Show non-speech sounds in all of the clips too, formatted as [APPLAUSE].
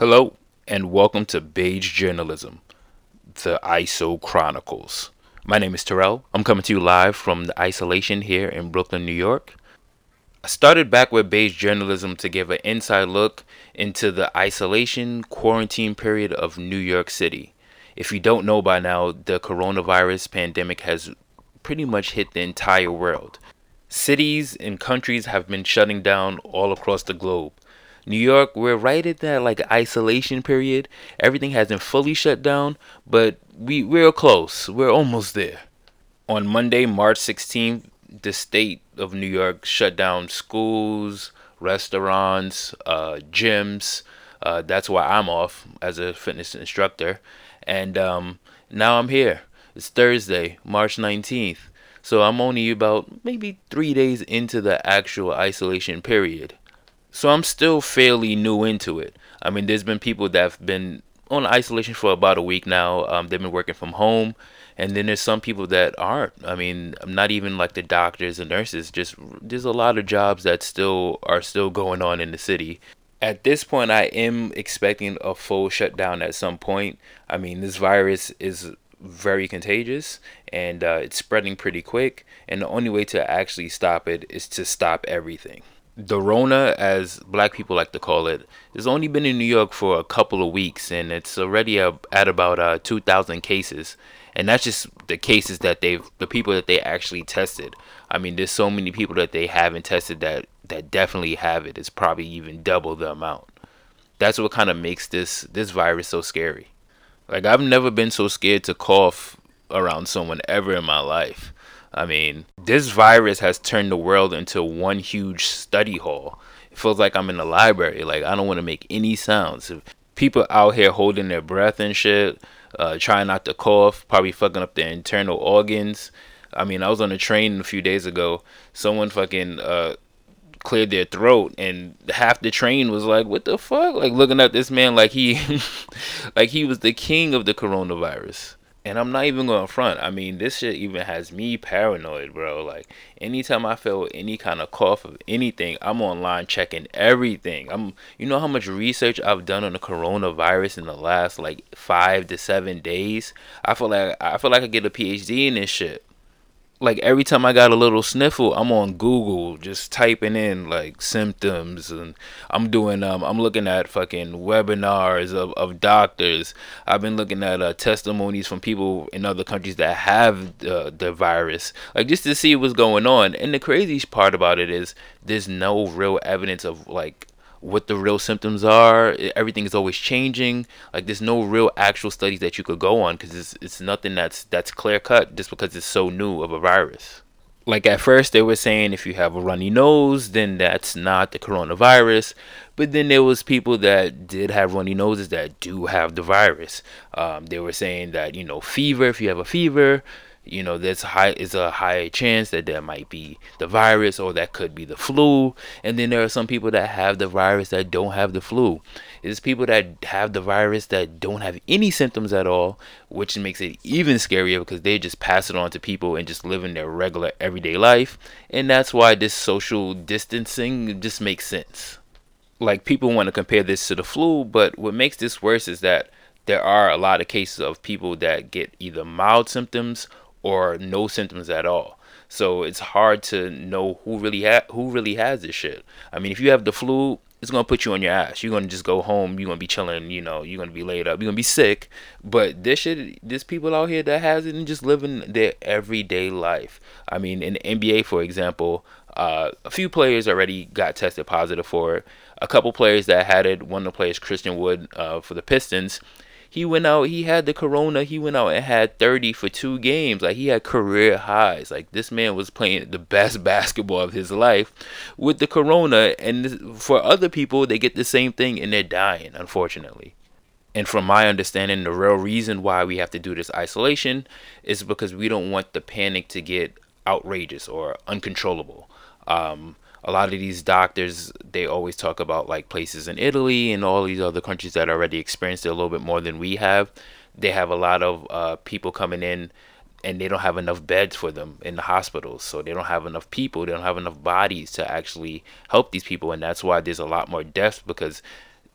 Hello, and welcome to Beige Journalism, the ISO Chronicles. My name is Terrell. I'm coming to you live from the isolation here in Brooklyn, New York. I started back with Beige Journalism to give an inside look into the isolation quarantine period of New York City. If you don't know by now, the coronavirus pandemic has pretty much hit the entire world. Cities and countries have been shutting down all across the globe. New York, we're right at that like isolation period. Everything hasn't fully shut down, but we we're close. We're almost there. On Monday, March 16th, the state of New York shut down schools, restaurants, uh, gyms. Uh, that's why I'm off as a fitness instructor. And um, now I'm here. It's Thursday, March 19th. So I'm only about maybe three days into the actual isolation period. So I'm still fairly new into it. I mean, there's been people that have been on isolation for about a week now. Um, they've been working from home, and then there's some people that aren't. I mean, not even like the doctors and nurses. Just there's a lot of jobs that still are still going on in the city. At this point, I am expecting a full shutdown at some point. I mean, this virus is very contagious and uh, it's spreading pretty quick. And the only way to actually stop it is to stop everything the Rona, as black people like to call it, has only been in New York for a couple of weeks, and it's already at about uh, 2,000 cases. And that's just the cases that they've, the people that they actually tested. I mean, there's so many people that they haven't tested that that definitely have it. It's probably even double the amount. That's what kind of makes this this virus so scary. Like I've never been so scared to cough around someone ever in my life. I mean, this virus has turned the world into one huge study hall. It feels like I'm in the library. Like I don't want to make any sounds. People out here holding their breath and shit, uh, trying not to cough, probably fucking up their internal organs. I mean, I was on a train a few days ago. Someone fucking uh, cleared their throat, and half the train was like, "What the fuck?" Like looking at this man like he, [LAUGHS] like he was the king of the coronavirus. And I'm not even going to front. I mean, this shit even has me paranoid, bro. Like, anytime I feel any kind of cough of anything, I'm online checking everything. I'm, you know how much research I've done on the coronavirus in the last like five to seven days. I feel like I feel like I get a PhD in this shit like every time I got a little sniffle, I'm on Google just typing in like symptoms and I'm doing um I'm looking at fucking webinars of, of doctors. I've been looking at uh, testimonies from people in other countries that have uh, the virus, like just to see what's going on. And the craziest part about it is there's no real evidence of like what the real symptoms are. Everything is always changing. Like there's no real actual studies that you could go on because it's it's nothing that's that's clear cut just because it's so new of a virus. Like at first they were saying if you have a runny nose, then that's not the coronavirus. But then there was people that did have runny noses that do have the virus. Um, they were saying that you know fever if you have a fever you know there's high is a high chance that there might be the virus or that could be the flu. And then there are some people that have the virus that don't have the flu. There's people that have the virus that don't have any symptoms at all which makes it even scarier because they just pass it on to people and just live in their regular everyday life. And that's why this social distancing just makes sense. Like people want to compare this to the flu but what makes this worse is that there are a lot of cases of people that get either mild symptoms or no symptoms at all. So it's hard to know who really ha- who really has this shit. I mean, if you have the flu, it's gonna put you on your ass. You're gonna just go home. You're gonna be chilling. You know, you're gonna be laid up. You're gonna be sick. But this shit, there's people out here that has it and just living their everyday life. I mean, in the NBA, for example, uh, a few players already got tested positive for it. A couple players that had it. One of the players, Christian Wood, uh, for the Pistons he went out, he had the corona, he went out and had 30 for two games. Like he had career highs. Like this man was playing the best [LAUGHS] basketball of his life with the corona. And for other people, they get the same thing and they're dying, unfortunately. And from my understanding, the real reason why we have to do this isolation is because we don't want the panic to get outrageous or uncontrollable. Um, a lot of these doctors they always talk about like places in Italy and all these other countries that already experienced it a little bit more than we have. They have a lot of uh, people coming in and they don't have enough beds for them in the hospitals. So they don't have enough people, they don't have enough bodies to actually help these people and that's why there's a lot more deaths because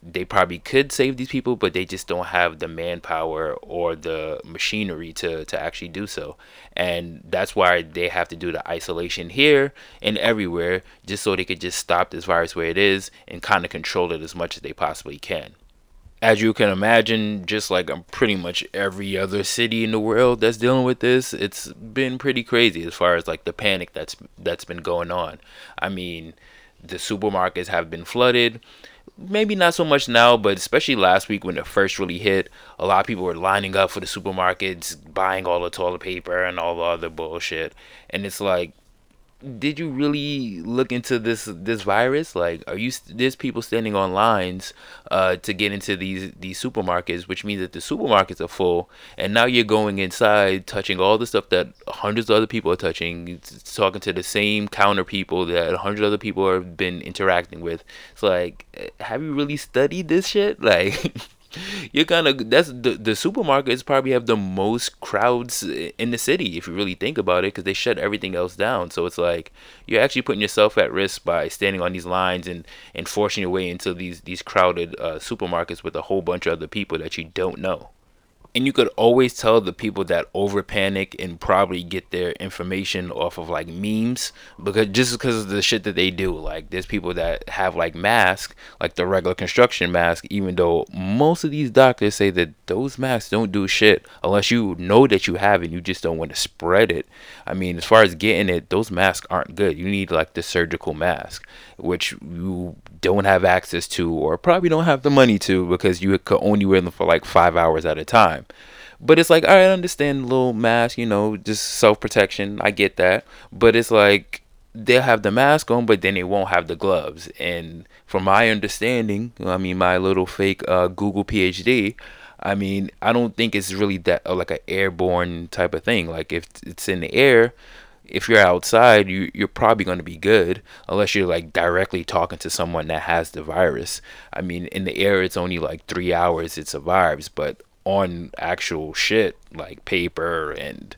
they probably could save these people, but they just don't have the manpower or the machinery to, to actually do so. And that's why they have to do the isolation here and everywhere just so they could just stop this virus where it is and kind of control it as much as they possibly can. As you can imagine, just like um, pretty much every other city in the world that's dealing with this, it's been pretty crazy as far as like the panic that's that's been going on. I mean, the supermarkets have been flooded maybe not so much now, but especially last week when it first really hit, a lot of people were lining up for the supermarkets, buying all the toilet paper and all the other bullshit. And it's like, did you really look into this this virus? Like, are you there's people standing on lines uh, to get into these these supermarkets, which means that the supermarkets are full, and now you're going inside, touching all the stuff that hundreds of other people are touching, talking to the same counter people that a hundred other people have been interacting with. It's like, eh, have you really studied this shit? [LAUGHS] Like. You're gonna that's the the supermarkets probably have the most crowds in the city if you really think about it because they shut everything else down. So it's like you're actually putting yourself at risk by standing on these lines and and forcing your way into these these crowded uh, supermarkets with a whole bunch of other people that you don't know and you could always tell the people that over panic and probably get their information off of like memes because just because of the shit that they do. Like there's people that have like masks like the regular construction mask even though most of these doctors say that those masks don't do shit unless you know that you have it and you just don't want to spread it. I mean as far as getting it those masks aren't good. You need like the surgical mask which you don't have access to or probably don't have the money to because you could only wear them for like five hours at a time. But it's like I understand little mask, you know, just self protection. I get that, but it's like they'll have the mask on, but then they won't have the gloves. And from my understanding, I mean, my little fake uh, Google PhD, I mean, I don't think it's really that uh, like an airborne type of thing. Like if it's in the air, if you're outside, you you're probably going to be good unless you're like directly talking to someone that has the virus. I mean, in the air it's only like 3 hours it survives, but on actual shit like paper and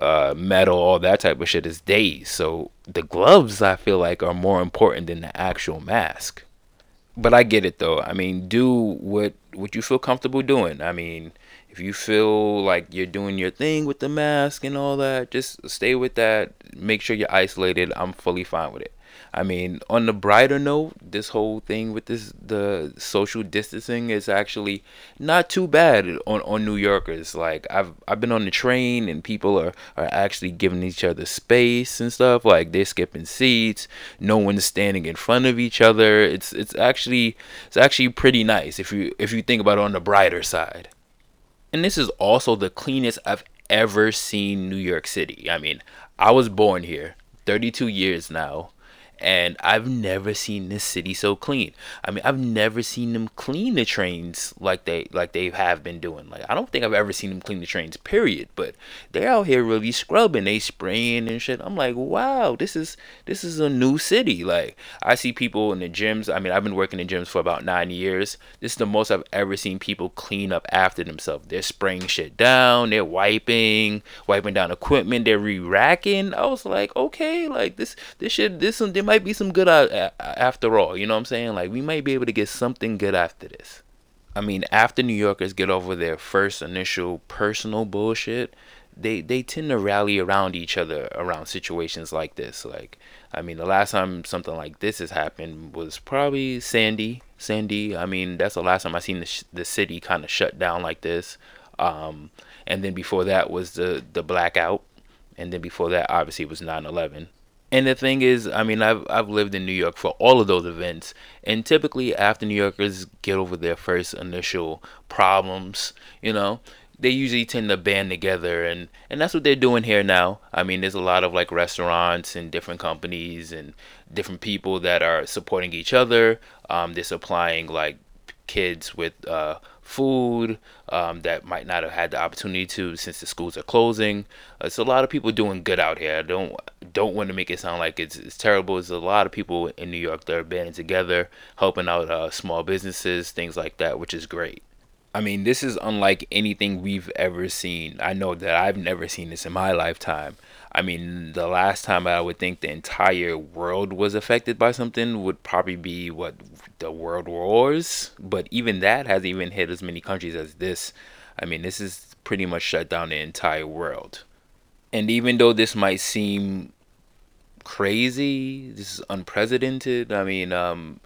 uh, metal, all that type of shit is days. So the gloves I feel like are more important than the actual mask. But I get it though. I mean, do what what you feel comfortable doing. I mean, if you feel like you're doing your thing with the mask and all that, just stay with that. Make sure you're isolated. I'm fully fine with it. I mean, on the brighter note, this whole thing with this the social distancing is actually not too bad on, on New Yorkers. Like I've I've been on the train and people are, are actually giving each other space and stuff. Like they're skipping seats. No one's standing in front of each other. It's it's actually it's actually pretty nice if you if you think about it on the brighter side. And this is also the cleanest I've ever seen New York City. I mean, I was born here, 32 years now and I've never seen this city so clean. I mean, I've never seen them clean the trains like they like they have been doing. Like I don't think I've ever seen them clean the trains. Period. But they're out here really scrubbing, they spraying and shit. I'm like, wow, this is this is a new city. Like I see people in the gyms. I mean, I've been working in gyms for about nine years. This is the most I've ever seen people clean up after themselves. They're spraying shit down. They're wiping, wiping down equipment. They're re-racking. I was like, okay, like this this shit this there might be some good after all. You know what I'm saying? Like we might be able to get something good after this. I mean, after New Yorkers get over their first initial personal bullshit, they they tend to rally around each other around situations like this. Like, I mean, the last time something like this has happened was probably Sandy. Sandy. I mean, that's the last time I seen the sh- the city kind of shut down like this. Um, and then before that was the the blackout, and then before that, obviously, was 9/11. And the thing is, I mean, I've I've lived in New York for all of those events, and typically after New Yorkers get over their first initial problems, you know, they usually tend to band together, and and that's what they're doing here now. I mean, there's a lot of like restaurants and different companies and different people that are supporting each other. Um, they're supplying like kids with uh, food um, that might not have had the opportunity to since the schools are closing. Uh, it's a lot of people doing good out here. I don't don't want to make it sound like it's, it's terrible. There's a lot of people in New York that are banding together, helping out uh, small businesses, things like that, which is great. I mean, this is unlike anything we've ever seen. I know that I've never seen this in my lifetime. I mean, the last time I would think the entire world was affected by something would probably be what the world wars, but even that hasn't even hit as many countries as this. I mean, this is pretty much shut down the entire world. And even though this might seem crazy, this is unprecedented. I mean, um,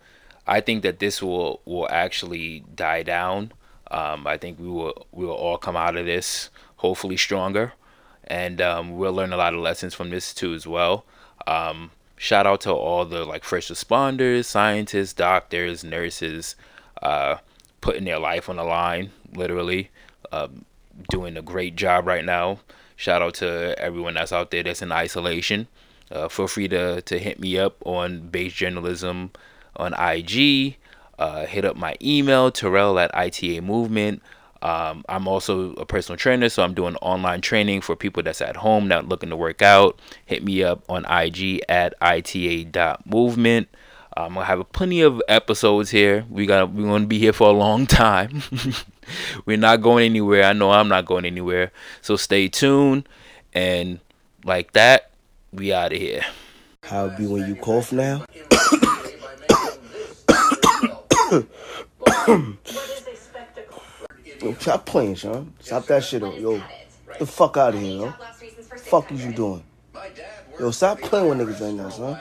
I think that this will will actually die down. Um, I think we will we will all come out of this hopefully stronger, and um, we'll learn a lot of lessons from this too as well. Um, shout out to all the like first responders, scientists, doctors, nurses, uh, putting their life on the line, literally, um, doing a great job right now. Shout out to everyone that's out there that's in isolation. Uh, feel free to, to hit me up on Beige Journalism on IG. Uh, hit up my email, Terrell at ITA Movement. Um, I'm also a personal trainer, so I'm doing online training for people that's at home not looking to work out. Hit me up on IG at ita.movement. I'm um, gonna have plenty of episodes here. We got we're gonna be here for a long [LAUGHS] time. [LAUGHS] we're not going anywhere. I know I'm not going anywhere. So stay tuned and like that, we out of here. How it be when you cough now? [COUGHS] yo, stop playing, Sean. Stop that shit yo. Get the fuck out of here, yo. Fuck is you doing? Yo, stop playing with niggas right now, son.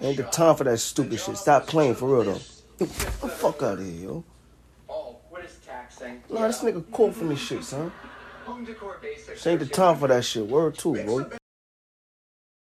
Ain't the time for that stupid shit. Stop playing for real though. Yo, the fuck out of here, yo. Nah, this nigga coughing this shit, son. Ain't the time for that shit. Word too, boy.